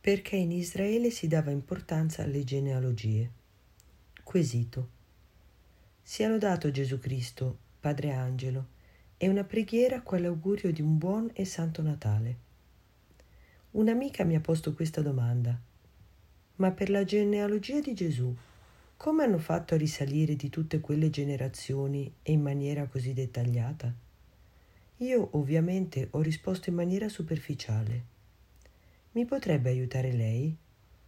perché in Israele si dava importanza alle genealogie. Quesito. Sia lodato Gesù Cristo, Padre Angelo, e una preghiera quale augurio di un buon e santo Natale. Un'amica mi ha posto questa domanda. Ma per la genealogia di Gesù, come hanno fatto a risalire di tutte quelle generazioni e in maniera così dettagliata? Io ovviamente ho risposto in maniera superficiale. Mi potrebbe aiutare lei?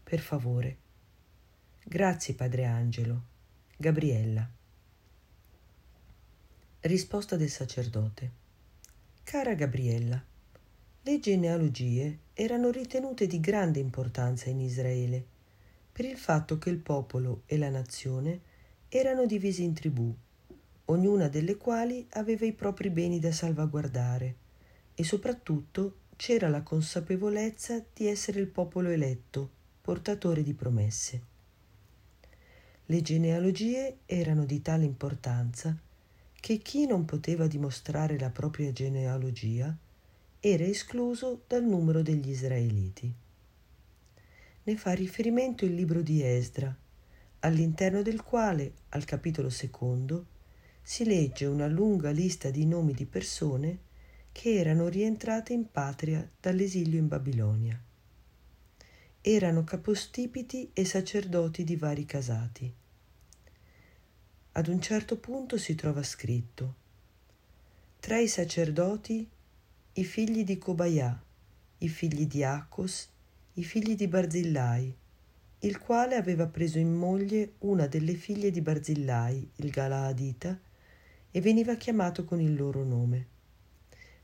Per favore. Grazie, padre Angelo. Gabriella. Risposta del sacerdote. Cara Gabriella, le genealogie erano ritenute di grande importanza in Israele per il fatto che il popolo e la nazione erano divisi in tribù, ognuna delle quali aveva i propri beni da salvaguardare e soprattutto c'era la consapevolezza di essere il popolo eletto, portatore di promesse. Le genealogie erano di tale importanza che chi non poteva dimostrare la propria genealogia era escluso dal numero degli israeliti. Ne fa riferimento il libro di Esdra, all'interno del quale, al capitolo secondo, si legge una lunga lista di nomi di persone che erano rientrate in patria dall'esilio in Babilonia. Erano capostipiti e sacerdoti di vari casati ad un certo punto si trova scritto tra i sacerdoti i figli di Cobaià, i figli di Acos, i figli di Barzillai, il quale aveva preso in moglie una delle figlie di Barzillai, il Galaadita, e veniva chiamato con il loro nome.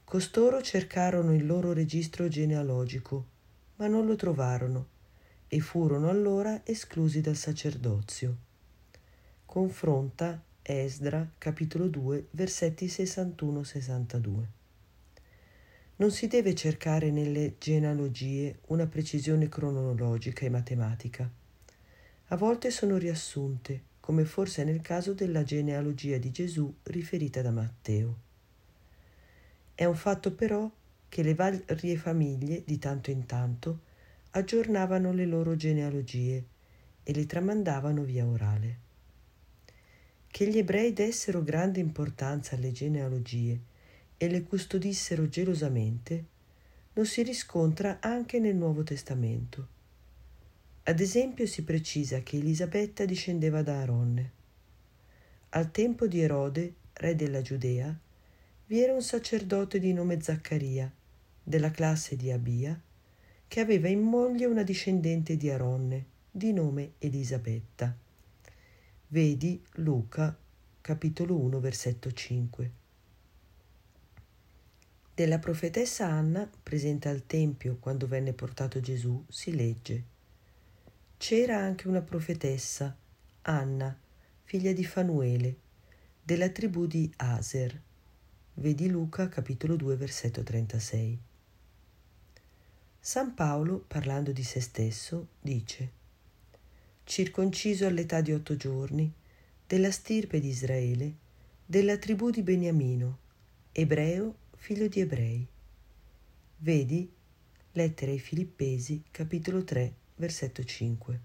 Costoro cercarono il loro registro genealogico, ma non lo trovarono, e furono allora esclusi dal sacerdozio. Confronta Esdra, capitolo 2, versetti 61-62. Non si deve cercare nelle genealogie una precisione cronologica e matematica. A volte sono riassunte, come forse nel caso della genealogia di Gesù riferita da Matteo. È un fatto però che le varie famiglie, di tanto in tanto, aggiornavano le loro genealogie e le tramandavano via orale. Che gli ebrei dessero grande importanza alle genealogie e le custodissero gelosamente, lo si riscontra anche nel Nuovo Testamento. Ad esempio si precisa che Elisabetta discendeva da Aronne. Al tempo di Erode, re della Giudea, vi era un sacerdote di nome Zaccaria, della classe di Abia, che aveva in moglie una discendente di Aronne, di nome Elisabetta. Vedi Luca capitolo 1 versetto 5. Della profetessa Anna, presente al Tempio quando venne portato Gesù, si legge C'era anche una profetessa, Anna, figlia di Fanuele, della tribù di Aser. Vedi Luca capitolo 2 versetto 36. San Paolo, parlando di se stesso, dice circonciso all'età di otto giorni, della stirpe di Israele, della tribù di Beniamino, ebreo, figlio di ebrei. Vedi Lettera ai Filippesi, capitolo 3, versetto 5.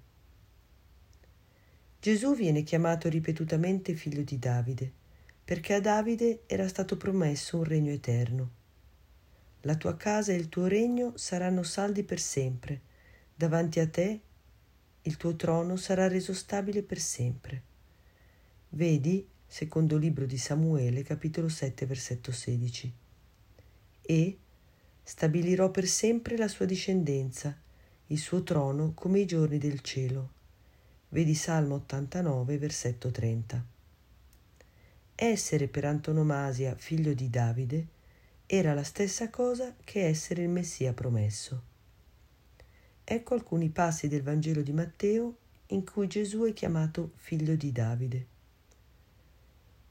Gesù viene chiamato ripetutamente figlio di Davide, perché a Davide era stato promesso un regno eterno. La tua casa e il tuo regno saranno saldi per sempre, davanti a te il tuo trono sarà reso stabile per sempre. Vedi, secondo libro di Samuele, capitolo 7, versetto 16. E stabilirò per sempre la sua discendenza, il suo trono come i giorni del cielo. Vedi Salmo 89, versetto 30. Essere per antonomasia figlio di Davide era la stessa cosa che essere il Messia promesso. Ecco alcuni passi del Vangelo di Matteo in cui Gesù è chiamato figlio di Davide.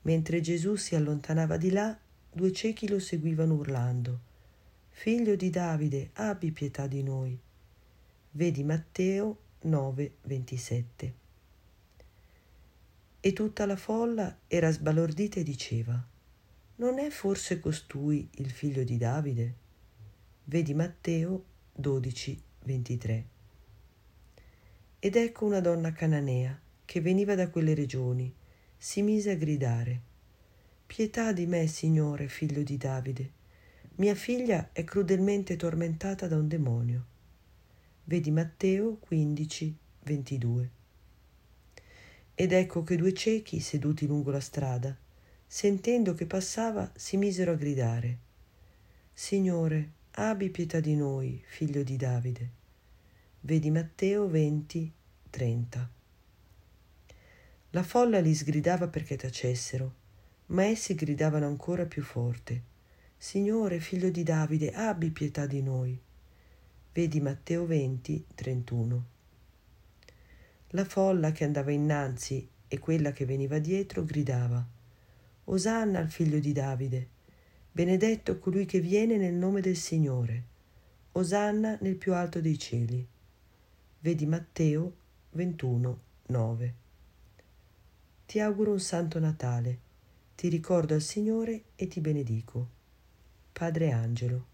Mentre Gesù si allontanava di là, due ciechi lo seguivano urlando Figlio di Davide, abbi pietà di noi. Vedi Matteo 9, 27. E tutta la folla era sbalordita e diceva Non è forse costui il figlio di Davide? Vedi Matteo 12, 23. Ed ecco una donna cananea che veniva da quelle regioni, si mise a gridare Pietà di me, Signore, figlio di Davide. Mia figlia è crudelmente tormentata da un demonio. Vedi Matteo 15, 22. Ed ecco che due ciechi, seduti lungo la strada, sentendo che passava, si misero a gridare Signore, abbi pietà di noi, figlio di Davide. Vedi Matteo 20, 30. La folla li sgridava perché tacessero, ma essi gridavano ancora più forte Signore, figlio di Davide, abbi pietà di noi. Vedi Matteo 20, 31. La folla che andava innanzi e quella che veniva dietro gridava Osanna al figlio di Davide, benedetto colui che viene nel nome del Signore, Osanna nel più alto dei cieli. Vedi Matteo 21, 9. Ti auguro un santo Natale, ti ricordo al Signore e ti benedico. Padre Angelo.